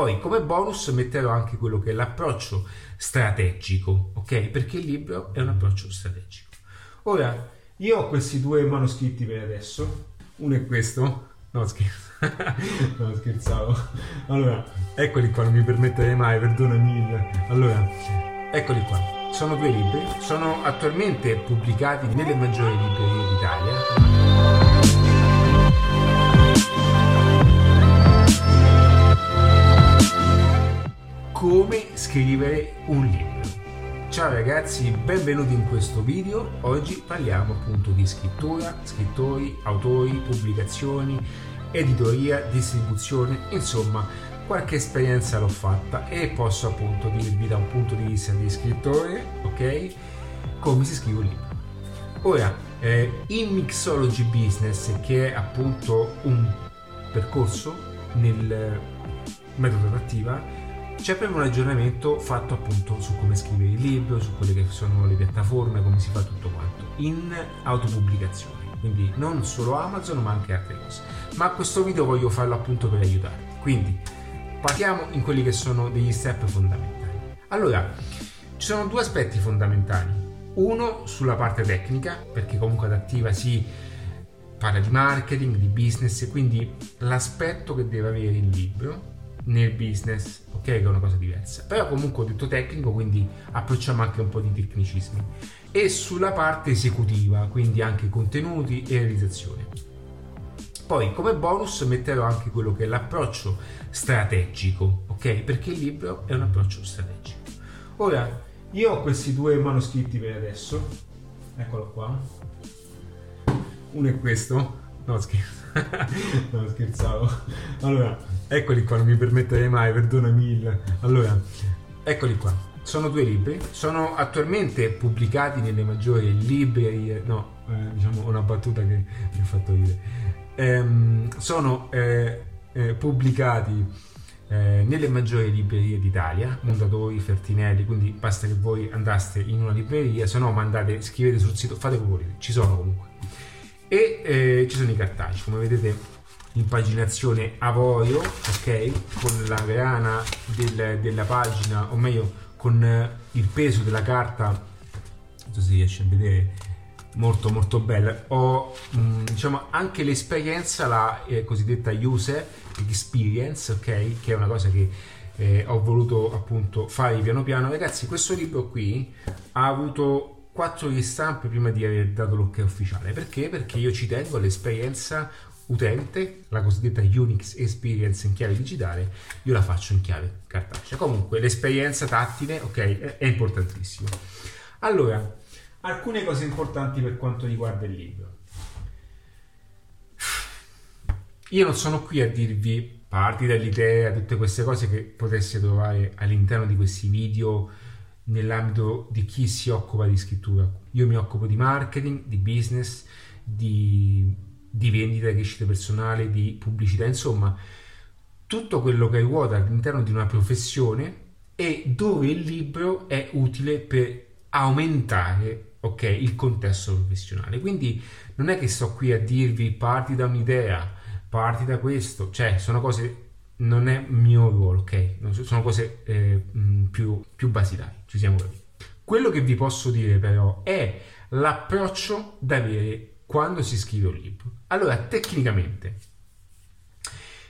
Poi come bonus metterò anche quello che è l'approccio strategico, ok? Perché il libro è un approccio strategico. Ora, io ho questi due manoscritti per adesso, uno è questo, no scherzo, no scherzavo, allora, eccoli qua, non mi permetterei mai, perdonami, allora, eccoli qua. Sono due libri, sono attualmente pubblicati nelle maggiori librerie d'Italia. Come scrivere un libro. Ciao ragazzi, benvenuti in questo video. Oggi parliamo appunto di scrittura, scrittori, autori, pubblicazioni, editoria, distribuzione, insomma, qualche esperienza l'ho fatta e posso appunto dirvi da un punto di vista di scrittore, ok, come si scrive un libro. Ora, eh, in Mixology Business, che è appunto un percorso nel metodo attiva, c'è proprio un aggiornamento fatto appunto su come scrivere il libro, su quelle che sono le piattaforme, come si fa tutto quanto, in autopubblicazione. Quindi non solo Amazon ma anche altre cose. Ma questo video voglio farlo appunto per aiutarvi. Quindi partiamo in quelli che sono degli step fondamentali. Allora, ci sono due aspetti fondamentali. Uno sulla parte tecnica, perché comunque adattiva si parla di marketing, di business, quindi l'aspetto che deve avere il libro nel business, ok? Che è una cosa diversa. Però comunque ho detto tecnico, quindi approcciamo anche un po' di tecnicismi. E sulla parte esecutiva, quindi anche contenuti e realizzazione. Poi come bonus metterò anche quello che è l'approccio strategico, ok? Perché il libro è un approccio strategico. Ora, io ho questi due manoscritti per adesso, eccolo qua. Uno è questo, no scherzo, no scherzavo. Allora, Eccoli qua, non mi permetterei mai, perdonami. Allora, eccoli qua. Sono due libri, sono attualmente pubblicati nelle maggiori librerie. No, eh, diciamo una battuta che mi ha fatto ridere. Ehm, sono eh, eh, pubblicati eh, nelle maggiori librerie d'Italia, Mondadori, Fertinelli, quindi basta che voi andaste in una libreria, se no mandate, scrivete sul sito, fate voi, ci sono comunque. E eh, ci sono i cartacei, come vedete impaginazione avorio, ok? Con la grana del, della pagina, o meglio con eh, il peso della carta, non so se riesce a vedere, molto molto bella. Ho mh, mm, diciamo anche l'esperienza, la eh, cosiddetta user experience, ok? Che è una cosa che eh, ho voluto appunto fare piano piano. Ragazzi, questo libro qui ha avuto quattro ristampe prima di aver dato l'ok ufficiale. Perché? Perché io ci tengo all'esperienza utente, la cosiddetta Unix Experience in chiave digitale, io la faccio in chiave cartacea. Comunque l'esperienza tattile, ok, è importantissima. Allora, alcune cose importanti per quanto riguarda il libro. Io non sono qui a dirvi parti dall'idea, tutte queste cose che potreste trovare all'interno di questi video nell'ambito di chi si occupa di scrittura. Io mi occupo di marketing, di business, di di vendita, crescita personale, di pubblicità, insomma, tutto quello che ruota all'interno di una professione e dove il libro è utile per aumentare ok, il contesto professionale. Quindi non è che sto qui a dirvi parti da un'idea, parti da questo, cioè sono cose, non è mio ruolo, ok? Sono cose eh, più, più basilari, ci siamo capiti. Quello che vi posso dire però è l'approccio da avere quando si scrive un libro. Allora, tecnicamente,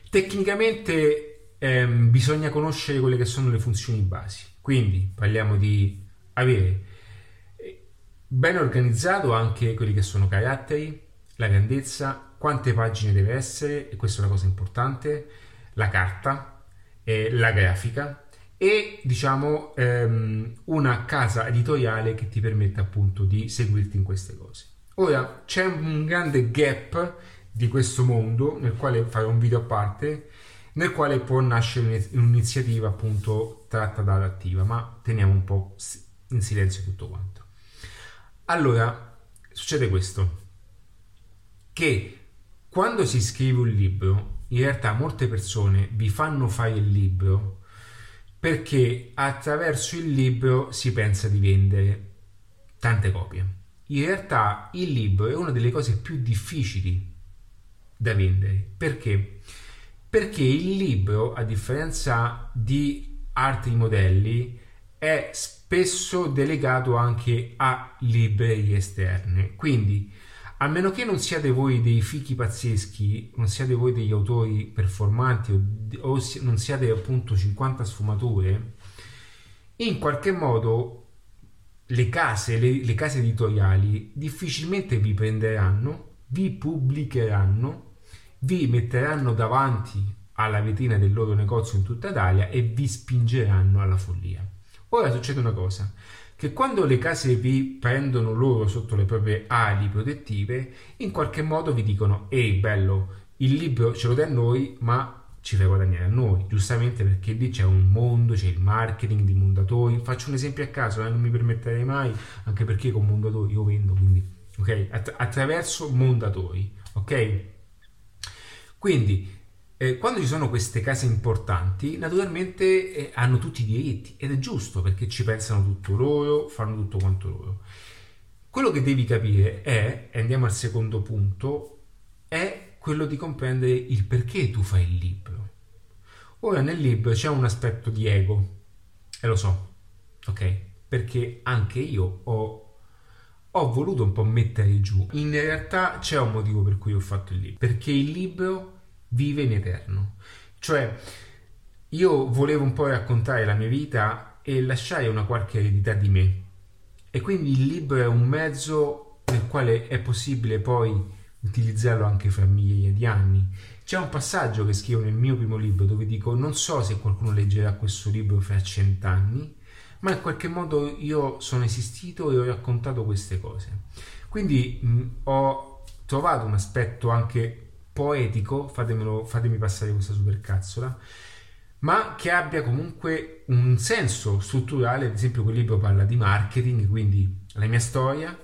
tecnicamente ehm, bisogna conoscere quelle che sono le funzioni basi. Quindi parliamo di avere eh, ben organizzato anche quelli che sono caratteri, la grandezza, quante pagine deve essere, e questa è una cosa importante, la carta, eh, la grafica e diciamo ehm, una casa editoriale che ti permetta appunto di seguirti in queste cose. Ora c'è un grande gap di questo mondo nel quale fare un video a parte nel quale può nascere un'iniziativa appunto tratta da adattiva ma teniamo un po' in silenzio tutto quanto. Allora succede questo che quando si scrive un libro in realtà molte persone vi fanno fare il libro perché attraverso il libro si pensa di vendere tante copie in realtà il libro è una delle cose più difficili da vendere perché Perché il libro, a differenza di altri modelli, è spesso delegato anche a librerie esterne. Quindi, a meno che non siate voi dei fichi pazzeschi, non siate voi degli autori performanti o, o non siate appunto 50 sfumature, in qualche modo le case, le, le case editoriali difficilmente vi prenderanno, vi pubblicheranno, vi metteranno davanti alla vetrina del loro negozio in tutta Italia e vi spingeranno alla follia. Ora succede una cosa, che quando le case vi prendono loro sotto le proprie ali protettive, in qualche modo vi dicono, ehi bello, il libro ce lo dai a noi, ma ci fai guadagnare a noi, giustamente perché lì c'è un mondo, c'è il marketing di Mondatori. Faccio un esempio a caso, eh, non mi permetterei mai, anche perché con Mondatori io vendo, quindi, ok? Att- attraverso Mondatori, ok? Quindi, eh, quando ci sono queste case importanti, naturalmente eh, hanno tutti i diritti ed è giusto perché ci pensano tutto loro, fanno tutto quanto loro. Quello che devi capire è, e andiamo al secondo punto, è quello di comprendere il perché tu fai il libro. Ora nel libro c'è un aspetto di ego, e lo so, ok? Perché anche io ho, ho voluto un po' mettere giù. In realtà c'è un motivo per cui ho fatto il libro, perché il libro vive in eterno. Cioè, io volevo un po' raccontare la mia vita e lasciare una qualche eredità di me. E quindi il libro è un mezzo nel quale è possibile poi utilizzarlo anche fra migliaia di anni. C'è un passaggio che scrivo nel mio primo libro dove dico non so se qualcuno leggerà questo libro fra cent'anni, ma in qualche modo io sono esistito e ho raccontato queste cose. Quindi mh, ho trovato un aspetto anche poetico, fatemi passare questa supercazzola, ma che abbia comunque un senso strutturale, ad esempio quel libro parla di marketing, quindi la mia storia,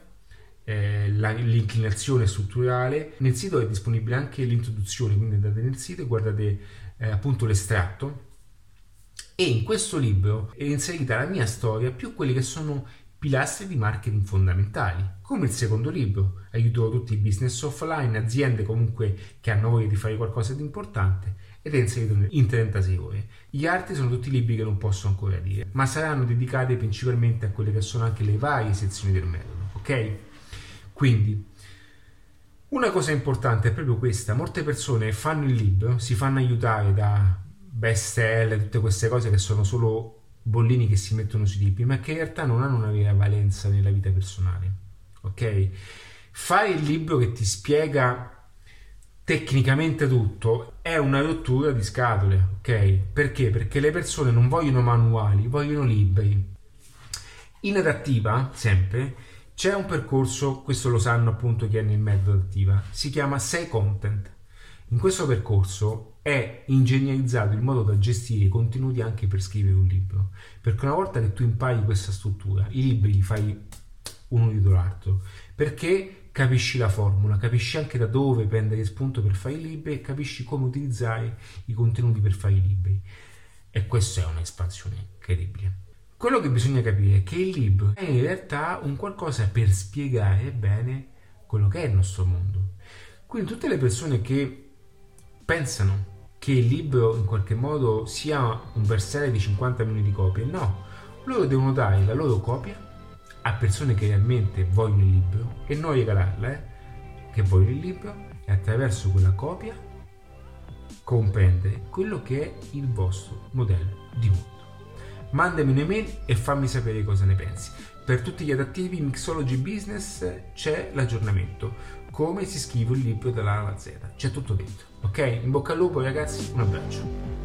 eh, la, l'inclinazione strutturale. Nel sito è disponibile anche l'introduzione, quindi andate nel sito e guardate eh, appunto l'estratto. E in questo libro è inserita la mia storia più quelli che sono pilastri di marketing fondamentali, come il secondo libro, aiuto tutti i business offline, aziende comunque che hanno voglia di fare qualcosa di importante ed è inserito in 36 ore. Gli altri sono tutti libri che non posso ancora dire, ma saranno dedicati principalmente a quelle che sono anche le varie sezioni del metodo, ok? Quindi, una cosa importante è proprio questa, molte persone fanno il libro, si fanno aiutare da bestseller, tutte queste cose che sono solo bollini che si mettono sui libri, ma che in realtà non hanno una vera valenza nella vita personale. Ok? Fare il libro che ti spiega tecnicamente tutto è una rottura di scatole, ok? Perché? Perché le persone non vogliono manuali, vogliono libri. In adattiva, sempre, c'è un percorso, questo lo sanno appunto chi è nel metodo attiva, si chiama Say Content. In questo percorso è ingegnerizzato il modo da gestire i contenuti anche per scrivere un libro. Perché una volta che tu impari questa struttura, i libri li fai uno dietro l'altro, perché capisci la formula, capisci anche da dove prendere spunto per fare i libri e capisci come utilizzare i contenuti per fare i libri. E questa è un'espansione incredibile. Quello che bisogna capire è che il libro è in realtà un qualcosa per spiegare bene quello che è il nostro mondo. Quindi tutte le persone che pensano che il libro in qualche modo sia un bersaglio di 50 milioni di copie, no, loro devono dare la loro copia a persone che realmente vogliono il libro e non regalarla, eh, che vogliono il libro e attraverso quella copia comprendere quello che è il vostro modello di mondo mandami un'email e fammi sapere cosa ne pensi. Per tutti gli adattivi Mixology Business c'è l'aggiornamento, come si scrive il libro dalla A Z, c'è tutto dentro. Ok? In bocca al lupo ragazzi, un abbraccio.